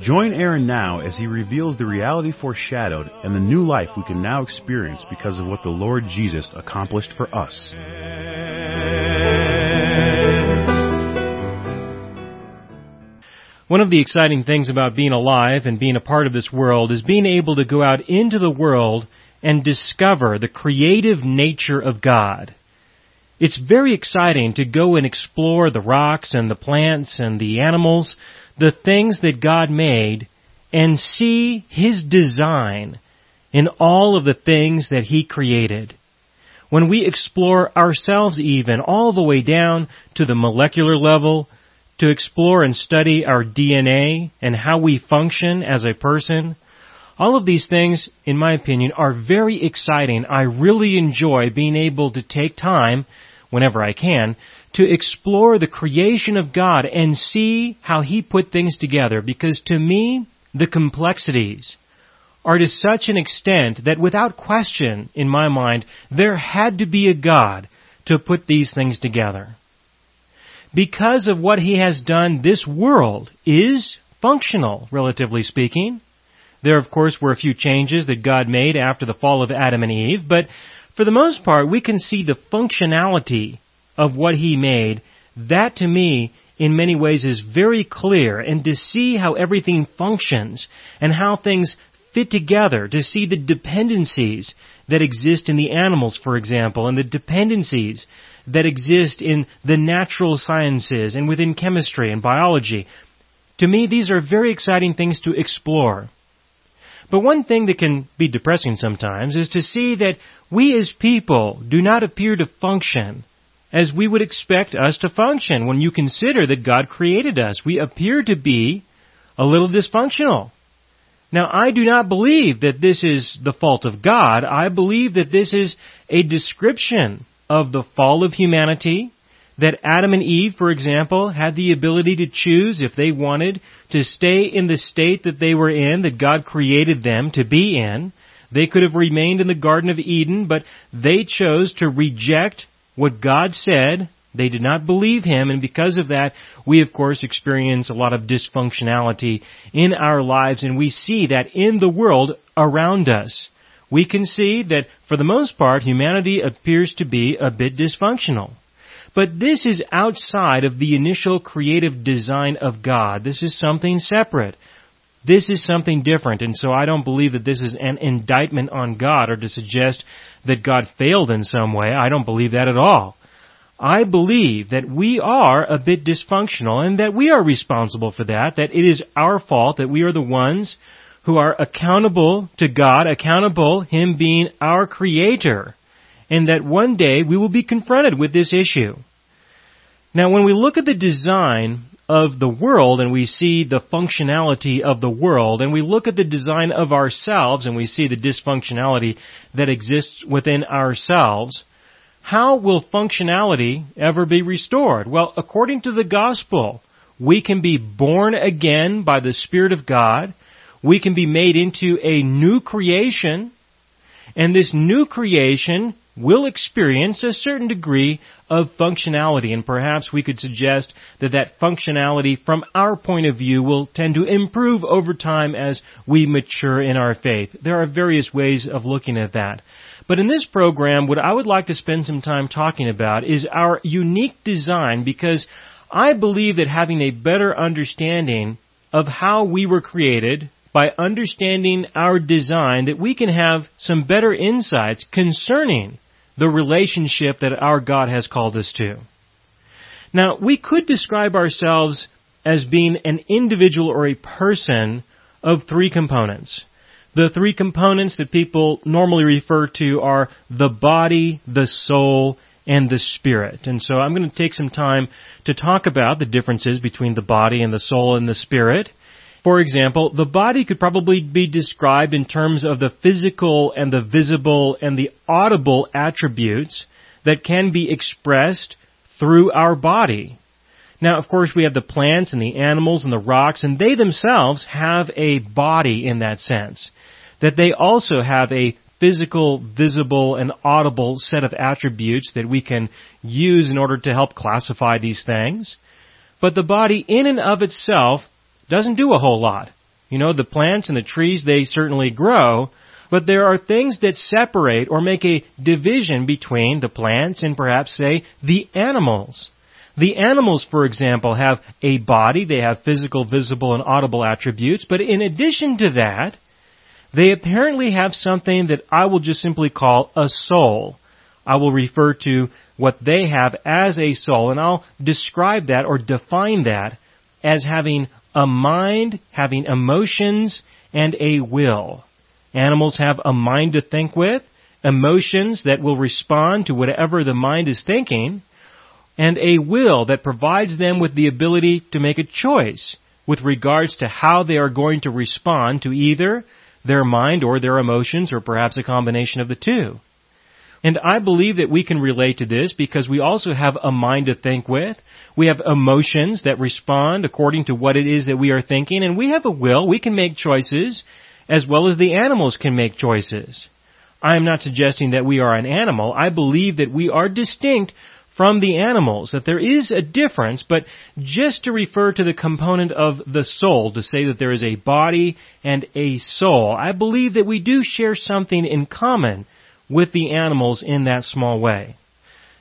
Join Aaron now as he reveals the reality foreshadowed and the new life we can now experience because of what the Lord Jesus accomplished for us. One of the exciting things about being alive and being a part of this world is being able to go out into the world and discover the creative nature of God. It's very exciting to go and explore the rocks and the plants and the animals, the things that God made, and see His design in all of the things that He created. When we explore ourselves even, all the way down to the molecular level, to explore and study our DNA and how we function as a person, all of these things, in my opinion, are very exciting. I really enjoy being able to take time, whenever I can, to explore the creation of God and see how He put things together because to me, the complexities are to such an extent that without question, in my mind, there had to be a God to put these things together. Because of what He has done, this world is functional, relatively speaking. There, of course, were a few changes that God made after the fall of Adam and Eve, but for the most part, we can see the functionality of what He made. That to me, in many ways, is very clear, and to see how everything functions and how things fit together, to see the dependencies that exist in the animals, for example, and the dependencies that exist in the natural sciences and within chemistry and biology. To me, these are very exciting things to explore. But one thing that can be depressing sometimes is to see that we as people do not appear to function as we would expect us to function when you consider that God created us. We appear to be a little dysfunctional. Now, I do not believe that this is the fault of God. I believe that this is a description of the fall of humanity that Adam and Eve, for example, had the ability to choose if they wanted to stay in the state that they were in, that God created them to be in. They could have remained in the Garden of Eden, but they chose to reject what God said. They did not believe Him, and because of that, we of course experience a lot of dysfunctionality in our lives, and we see that in the world around us. We can see that for the most part, humanity appears to be a bit dysfunctional. But this is outside of the initial creative design of God. This is something separate. This is something different, and so I don't believe that this is an indictment on God or to suggest that God failed in some way. I don't believe that at all. I believe that we are a bit dysfunctional and that we are responsible for that, that it is our fault, that we are the ones who are accountable to God, accountable, Him being our Creator and that one day we will be confronted with this issue. Now, when we look at the design of the world and we see the functionality of the world, and we look at the design of ourselves and we see the dysfunctionality that exists within ourselves, how will functionality ever be restored? Well, according to the gospel, we can be born again by the Spirit of God. We can be made into a new creation. And this new creation will experience a certain degree of functionality and perhaps we could suggest that that functionality from our point of view will tend to improve over time as we mature in our faith. There are various ways of looking at that. But in this program, what I would like to spend some time talking about is our unique design because I believe that having a better understanding of how we were created, by understanding our design that we can have some better insights concerning the relationship that our God has called us to. Now, we could describe ourselves as being an individual or a person of three components. The three components that people normally refer to are the body, the soul, and the spirit. And so I'm going to take some time to talk about the differences between the body and the soul and the spirit. For example, the body could probably be described in terms of the physical and the visible and the audible attributes that can be expressed through our body. Now, of course, we have the plants and the animals and the rocks, and they themselves have a body in that sense. That they also have a physical, visible, and audible set of attributes that we can use in order to help classify these things. But the body in and of itself doesn't do a whole lot. You know, the plants and the trees, they certainly grow, but there are things that separate or make a division between the plants and perhaps say the animals. The animals, for example, have a body, they have physical, visible, and audible attributes, but in addition to that, they apparently have something that I will just simply call a soul. I will refer to what they have as a soul, and I'll describe that or define that as having a mind, having emotions, and a will. Animals have a mind to think with, emotions that will respond to whatever the mind is thinking, and a will that provides them with the ability to make a choice with regards to how they are going to respond to either their mind or their emotions or perhaps a combination of the two. And I believe that we can relate to this because we also have a mind to think with. We have emotions that respond according to what it is that we are thinking, and we have a will. We can make choices as well as the animals can make choices. I am not suggesting that we are an animal. I believe that we are distinct from the animals, that there is a difference, but just to refer to the component of the soul, to say that there is a body and a soul, I believe that we do share something in common with the animals in that small way.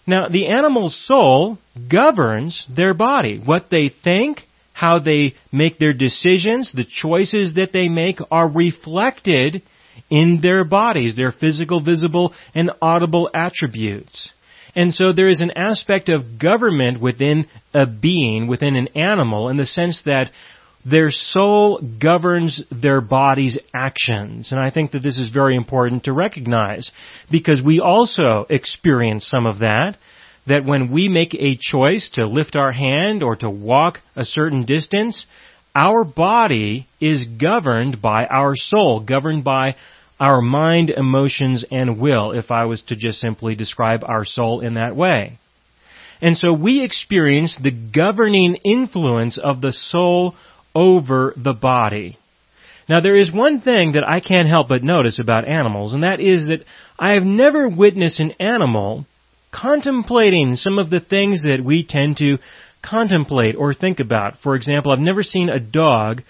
Now, the animal's soul governs their body. What they think, how they make their decisions, the choices that they make are reflected in their bodies, their physical, visible, and audible attributes. And so there is an aspect of government within a being, within an animal, in the sense that their soul governs their body's actions. And I think that this is very important to recognize because we also experience some of that. That when we make a choice to lift our hand or to walk a certain distance, our body is governed by our soul, governed by our mind, emotions, and will, if I was to just simply describe our soul in that way. And so we experience the governing influence of the soul over the body. Now there is one thing that I can't help but notice about animals, and that is that I have never witnessed an animal contemplating some of the things that we tend to contemplate or think about. For example, I've never seen a dog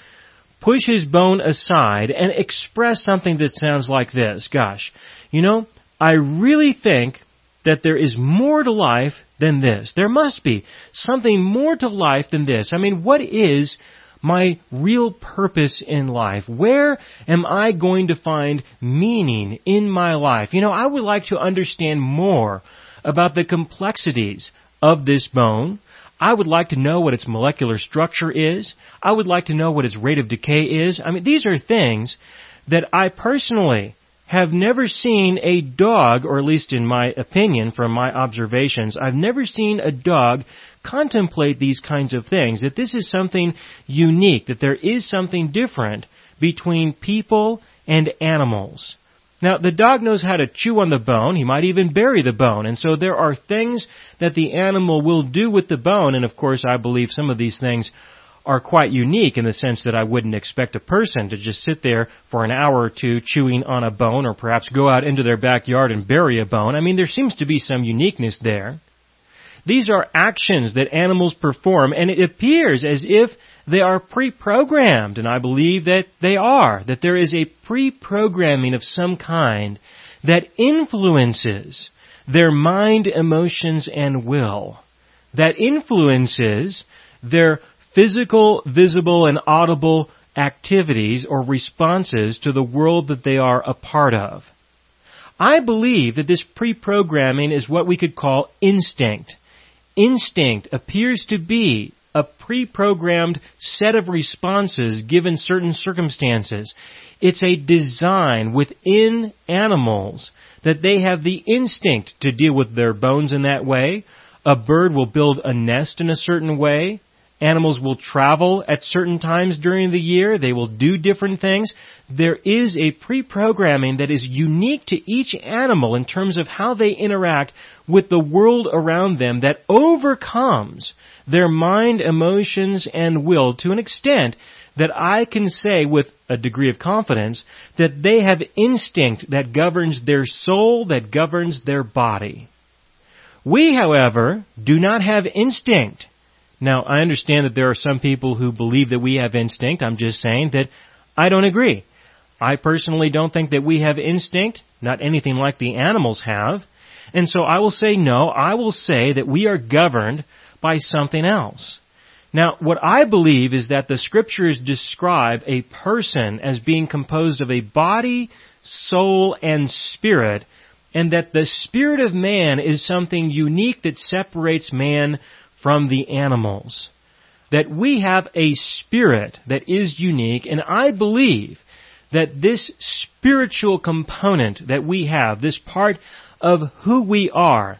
push his bone aside and express something that sounds like this. Gosh, you know, I really think that there is more to life than this. There must be something more to life than this. I mean, what is my real purpose in life? Where am I going to find meaning in my life? You know, I would like to understand more about the complexities of this bone. I would like to know what its molecular structure is. I would like to know what its rate of decay is. I mean, these are things that I personally have never seen a dog, or at least in my opinion, from my observations, I've never seen a dog contemplate these kinds of things, that this is something unique, that there is something different between people and animals. Now, the dog knows how to chew on the bone. He might even bury the bone. And so there are things that the animal will do with the bone. And of course, I believe some of these things are quite unique in the sense that I wouldn't expect a person to just sit there for an hour or two chewing on a bone or perhaps go out into their backyard and bury a bone. I mean, there seems to be some uniqueness there. These are actions that animals perform, and it appears as if they are pre-programmed, and I believe that they are, that there is a pre-programming of some kind that influences their mind, emotions, and will. That influences their physical, visible, and audible activities or responses to the world that they are a part of. I believe that this pre-programming is what we could call instinct instinct appears to be a pre-programmed set of responses given certain circumstances. It's a design within animals that they have the instinct to deal with their bones in that way. A bird will build a nest in a certain way. Animals will travel at certain times during the year. They will do different things. There is a pre-programming that is unique to each animal in terms of how they interact with the world around them that overcomes their mind, emotions, and will to an extent that I can say with a degree of confidence that they have instinct that governs their soul, that governs their body. We, however, do not have instinct. Now, I understand that there are some people who believe that we have instinct. I'm just saying that I don't agree. I personally don't think that we have instinct, not anything like the animals have. And so I will say no, I will say that we are governed by something else. Now, what I believe is that the scriptures describe a person as being composed of a body, soul, and spirit, and that the spirit of man is something unique that separates man from the animals. That we have a spirit that is unique, and I believe that this spiritual component that we have, this part of who we are,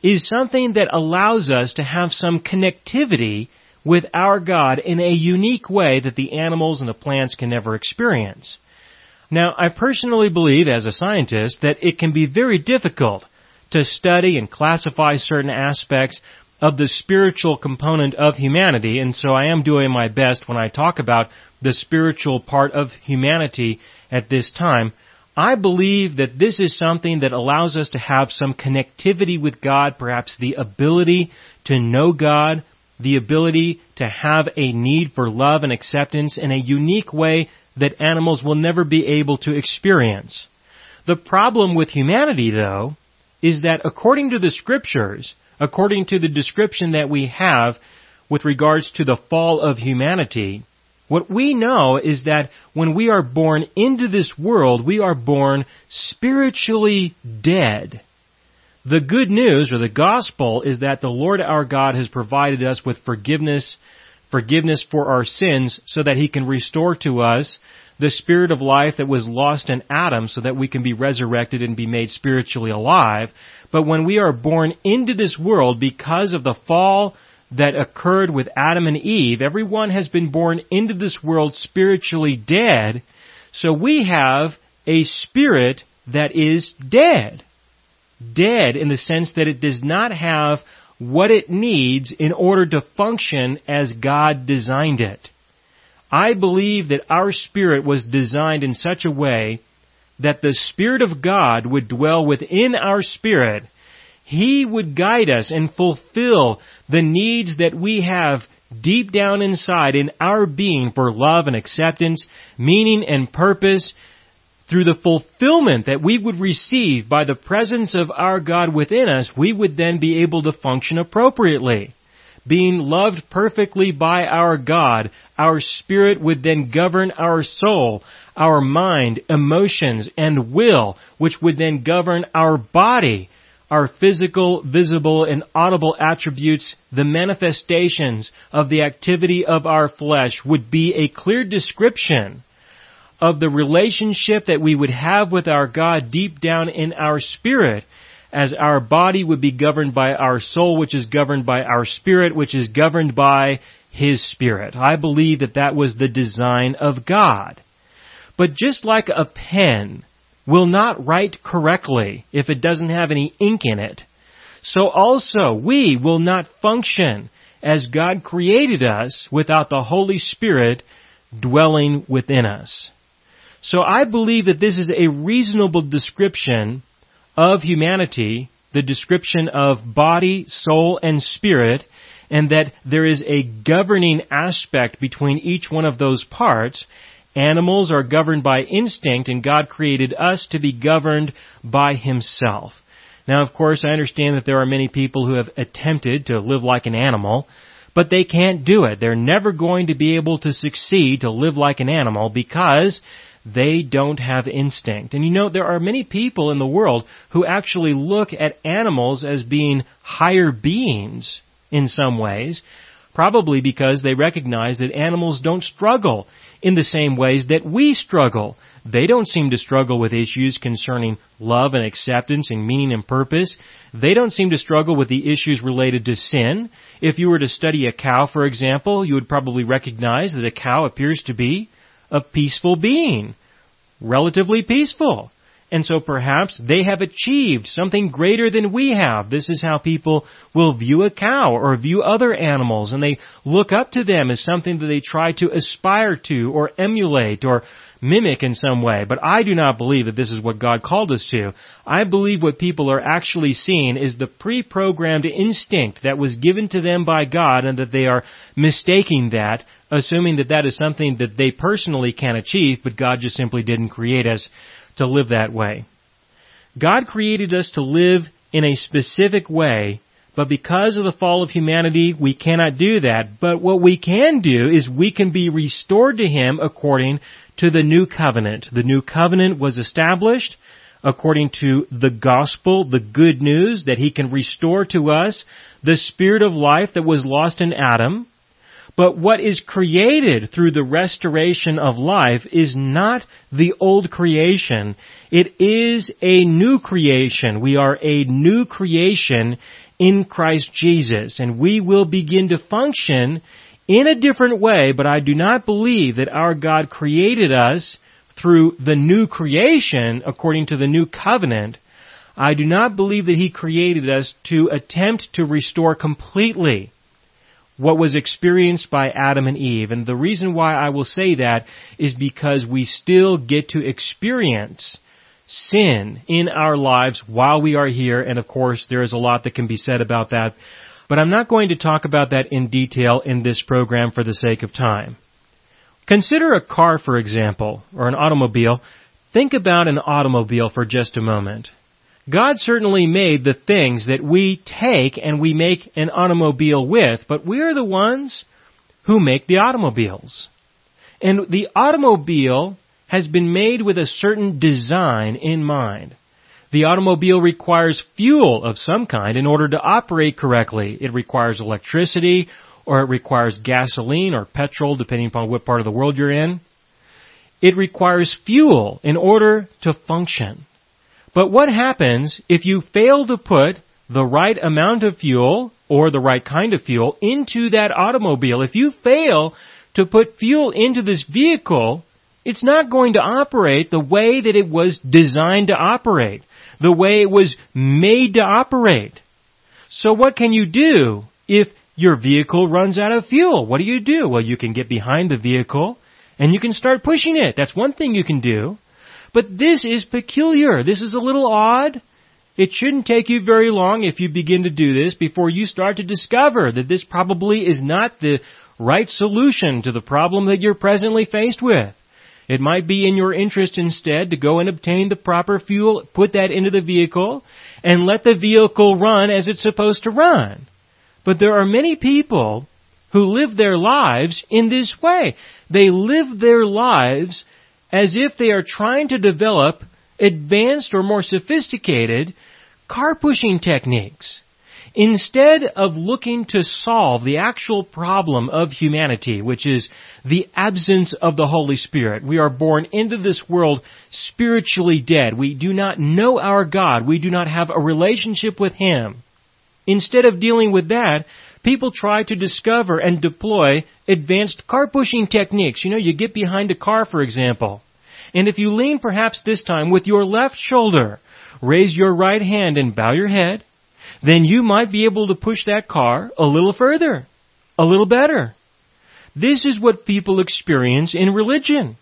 is something that allows us to have some connectivity with our God in a unique way that the animals and the plants can never experience. Now, I personally believe as a scientist that it can be very difficult to study and classify certain aspects of the spiritual component of humanity, and so I am doing my best when I talk about the spiritual part of humanity at this time. I believe that this is something that allows us to have some connectivity with God, perhaps the ability to know God, the ability to have a need for love and acceptance in a unique way that animals will never be able to experience. The problem with humanity, though, is that according to the scriptures, according to the description that we have with regards to the fall of humanity, what we know is that when we are born into this world, we are born spiritually dead. The good news or the gospel is that the Lord our God has provided us with forgiveness, forgiveness for our sins so that He can restore to us the spirit of life that was lost in Adam so that we can be resurrected and be made spiritually alive. But when we are born into this world because of the fall that occurred with Adam and Eve, everyone has been born into this world spiritually dead. So we have a spirit that is dead dead in the sense that it does not have what it needs in order to function as God designed it. I believe that our spirit was designed in such a way that the Spirit of God would dwell within our spirit. He would guide us and fulfill the needs that we have deep down inside in our being for love and acceptance, meaning and purpose, through the fulfillment that we would receive by the presence of our God within us, we would then be able to function appropriately. Being loved perfectly by our God, our spirit would then govern our soul, our mind, emotions, and will, which would then govern our body, our physical, visible, and audible attributes, the manifestations of the activity of our flesh would be a clear description of the relationship that we would have with our God deep down in our spirit as our body would be governed by our soul, which is governed by our spirit, which is governed by His Spirit. I believe that that was the design of God. But just like a pen will not write correctly if it doesn't have any ink in it, so also we will not function as God created us without the Holy Spirit dwelling within us. So I believe that this is a reasonable description of humanity, the description of body, soul, and spirit, and that there is a governing aspect between each one of those parts. Animals are governed by instinct, and God created us to be governed by Himself. Now, of course, I understand that there are many people who have attempted to live like an animal, but they can't do it. They're never going to be able to succeed to live like an animal because they don't have instinct. And you know, there are many people in the world who actually look at animals as being higher beings in some ways, probably because they recognize that animals don't struggle in the same ways that we struggle. They don't seem to struggle with issues concerning love and acceptance and meaning and purpose. They don't seem to struggle with the issues related to sin. If you were to study a cow, for example, you would probably recognize that a cow appears to be a peaceful being. Relatively peaceful. And so perhaps they have achieved something greater than we have. This is how people will view a cow or view other animals and they look up to them as something that they try to aspire to or emulate or mimic in some way. But I do not believe that this is what God called us to. I believe what people are actually seeing is the pre-programmed instinct that was given to them by God and that they are mistaking that, assuming that that is something that they personally can achieve, but God just simply didn't create us to live that way. God created us to live in a specific way, but because of the fall of humanity, we cannot do that. But what we can do is we can be restored to Him according to the new covenant. The new covenant was established according to the gospel, the good news that He can restore to us the spirit of life that was lost in Adam. But what is created through the restoration of life is not the old creation. It is a new creation. We are a new creation in Christ Jesus. And we will begin to function in a different way, but I do not believe that our God created us through the new creation according to the new covenant. I do not believe that He created us to attempt to restore completely what was experienced by Adam and Eve. And the reason why I will say that is because we still get to experience sin in our lives while we are here. And of course, there is a lot that can be said about that. But I'm not going to talk about that in detail in this program for the sake of time. Consider a car, for example, or an automobile. Think about an automobile for just a moment. God certainly made the things that we take and we make an automobile with, but we're the ones who make the automobiles. And the automobile has been made with a certain design in mind. The automobile requires fuel of some kind in order to operate correctly. It requires electricity or it requires gasoline or petrol depending upon what part of the world you're in. It requires fuel in order to function. But what happens if you fail to put the right amount of fuel or the right kind of fuel into that automobile? If you fail to put fuel into this vehicle, it's not going to operate the way that it was designed to operate, the way it was made to operate. So what can you do if your vehicle runs out of fuel? What do you do? Well, you can get behind the vehicle and you can start pushing it. That's one thing you can do. But this is peculiar. This is a little odd. It shouldn't take you very long if you begin to do this before you start to discover that this probably is not the right solution to the problem that you're presently faced with. It might be in your interest instead to go and obtain the proper fuel, put that into the vehicle, and let the vehicle run as it's supposed to run. But there are many people who live their lives in this way. They live their lives as if they are trying to develop advanced or more sophisticated car pushing techniques. Instead of looking to solve the actual problem of humanity, which is the absence of the Holy Spirit, we are born into this world spiritually dead. We do not know our God. We do not have a relationship with Him. Instead of dealing with that, people try to discover and deploy advanced car pushing techniques. You know, you get behind a car, for example, and if you lean perhaps this time with your left shoulder, raise your right hand and bow your head, then you might be able to push that car a little further, a little better. This is what people experience in religion.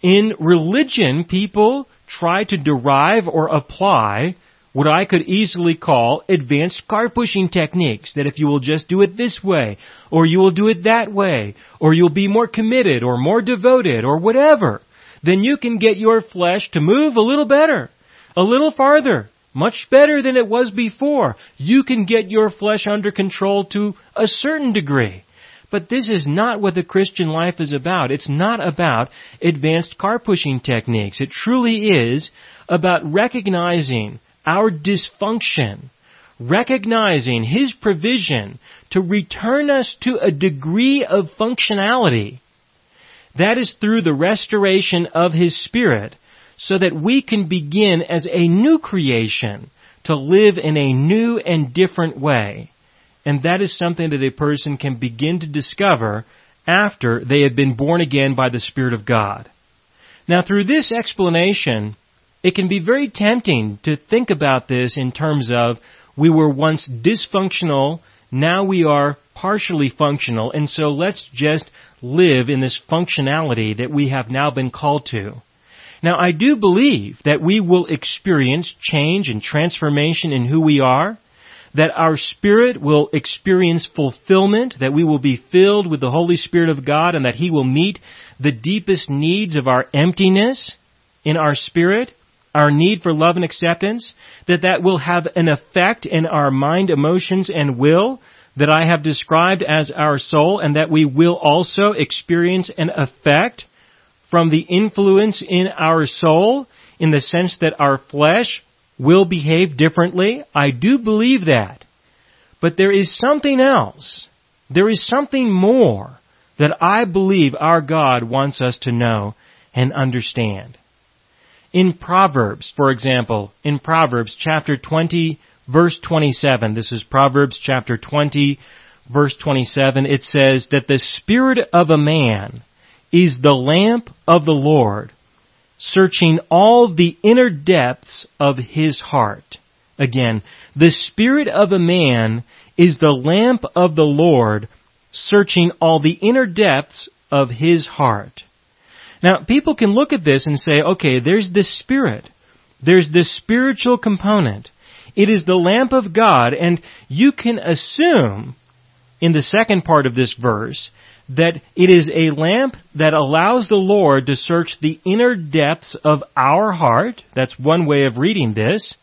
In religion, people try to derive or apply what I could easily call advanced car pushing techniques. That if you will just do it this way, or you will do it that way, or you'll be more committed, or more devoted, or whatever, then you can get your flesh to move a little better, a little farther, much better than it was before. You can get your flesh under control to a certain degree. But this is not what the Christian life is about. It's not about advanced car pushing techniques. It truly is about recognizing our dysfunction, recognizing His provision to return us to a degree of functionality That is through the restoration of His Spirit so that we can begin as a new creation to live in a new and different way. And that is something that a person can begin to discover after they have been born again by the Spirit of God. Now through this explanation, it can be very tempting to think about this in terms of we were once dysfunctional, now we are partially functional, and so let's just live in this functionality that we have now been called to. Now I do believe that we will experience change and transformation in who we are, that our spirit will experience fulfillment, that we will be filled with the Holy Spirit of God and that He will meet the deepest needs of our emptiness in our spirit, our need for love and acceptance, that that will have an effect in our mind, emotions, and will that I have described as our soul and that we will also experience an effect from the influence in our soul in the sense that our flesh will behave differently. I do believe that. But there is something else. There is something more that I believe our God wants us to know and understand. In Proverbs, for example, in Proverbs chapter 20 verse 27, this is Proverbs chapter 20 verse 27, it says that the spirit of a man is the lamp of the Lord, searching all the inner depths of his heart. Again, the spirit of a man is the lamp of the Lord, searching all the inner depths of his heart. Now, people can look at this and say, okay, there's this spirit. There's this spiritual component. It is the lamp of God, and you can assume in the second part of this verse that it is a lamp that allows the Lord to search the inner depths of our heart. That's one way of reading this.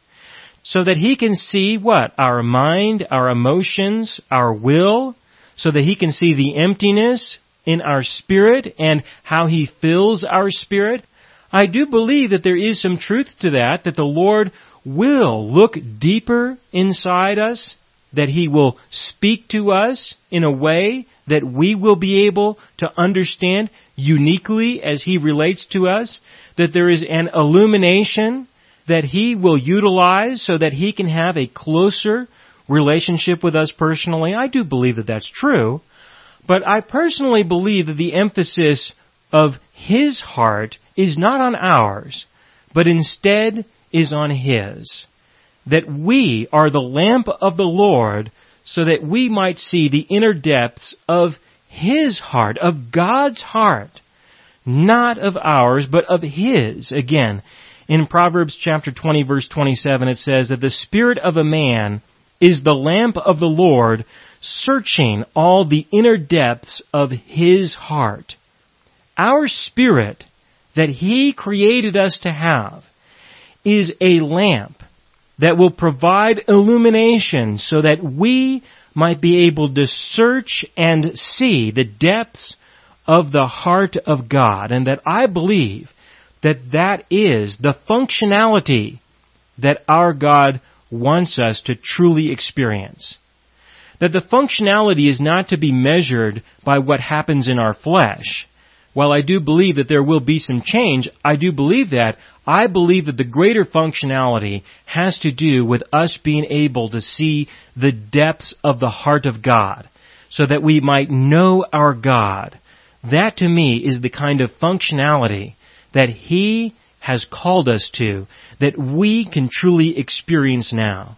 So that He can see what? Our mind, our emotions, our will, so that He can see the emptiness in our spirit and how He fills our spirit. I do believe that there is some truth to that, that the Lord will look deeper inside us, that He will speak to us in a way that we will be able to understand uniquely as He relates to us, that there is an illumination that He will utilize so that He can have a closer relationship with us personally. I do believe that that's true, but I personally believe that the emphasis of His heart is not on ours, but instead is on His. That we are the lamp of the Lord so that we might see the inner depths of His heart, of God's heart, not of ours, but of His. Again, in Proverbs chapter 20 verse 27 it says that the spirit of a man is the lamp of the Lord, searching all the inner depths of His heart. Our spirit that He created us to have is a lamp that will provide illumination so that we might be able to search and see the depths of the heart of God and that I believe that that is the functionality that our God wants us to truly experience. That the functionality is not to be measured by what happens in our flesh, while I do believe that there will be some change, I do believe that. I believe that the greater functionality has to do with us being able to see the depths of the heart of God so that we might know our God. That to me is the kind of functionality that He has called us to that we can truly experience now.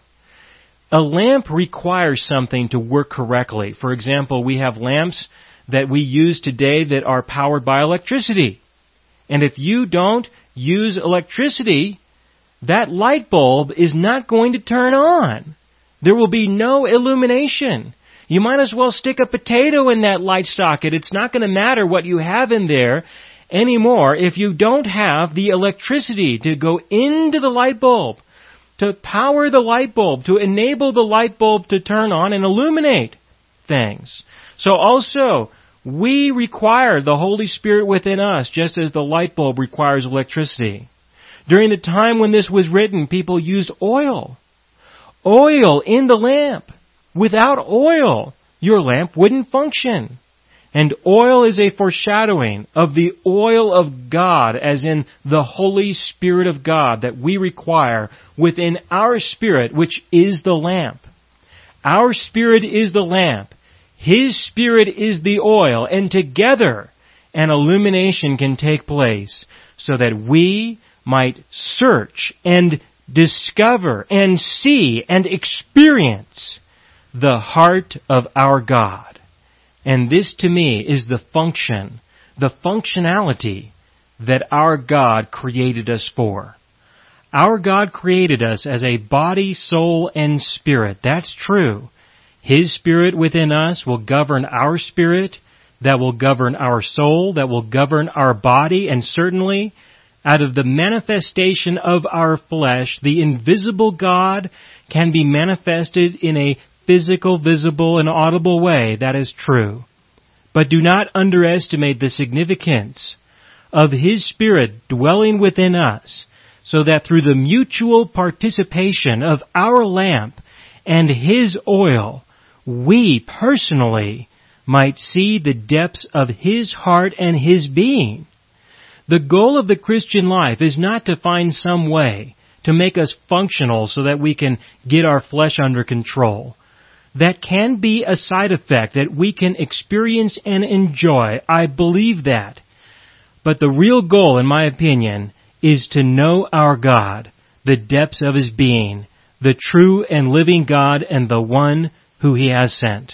A lamp requires something to work correctly. For example, we have lamps that we use today that are powered by electricity. And if you don't use electricity, that light bulb is not going to turn on. There will be no illumination. You might as well stick a potato in that light socket. It's not going to matter what you have in there anymore if you don't have the electricity to go into the light bulb, to power the light bulb, to enable the light bulb to turn on and illuminate things. So also, we require the Holy Spirit within us, just as the light bulb requires electricity. During the time when this was written, people used oil. Oil in the lamp. Without oil, your lamp wouldn't function. And oil is a foreshadowing of the oil of God, as in the Holy Spirit of God that we require within our spirit, which is the lamp. Our spirit is the lamp. His spirit is the oil, and together an illumination can take place so that we might search and discover and see and experience the heart of our God. And this to me is the function, the functionality that our God created us for. Our God created us as a body, soul, and spirit. That's true. His spirit within us will govern our spirit, that will govern our soul, that will govern our body, and certainly out of the manifestation of our flesh, the invisible God can be manifested in a physical, visible, and audible way, that is true. But do not underestimate the significance of His Spirit dwelling within us, so that through the mutual participation of our lamp and His oil, we personally might see the depths of His heart and His being. The goal of the Christian life is not to find some way to make us functional so that we can get our flesh under control that can be a side effect that we can experience and enjoy. I believe that. But the real goal, in my opinion, is to know our God, the depths of His being, the true and living God and the one who He has sent.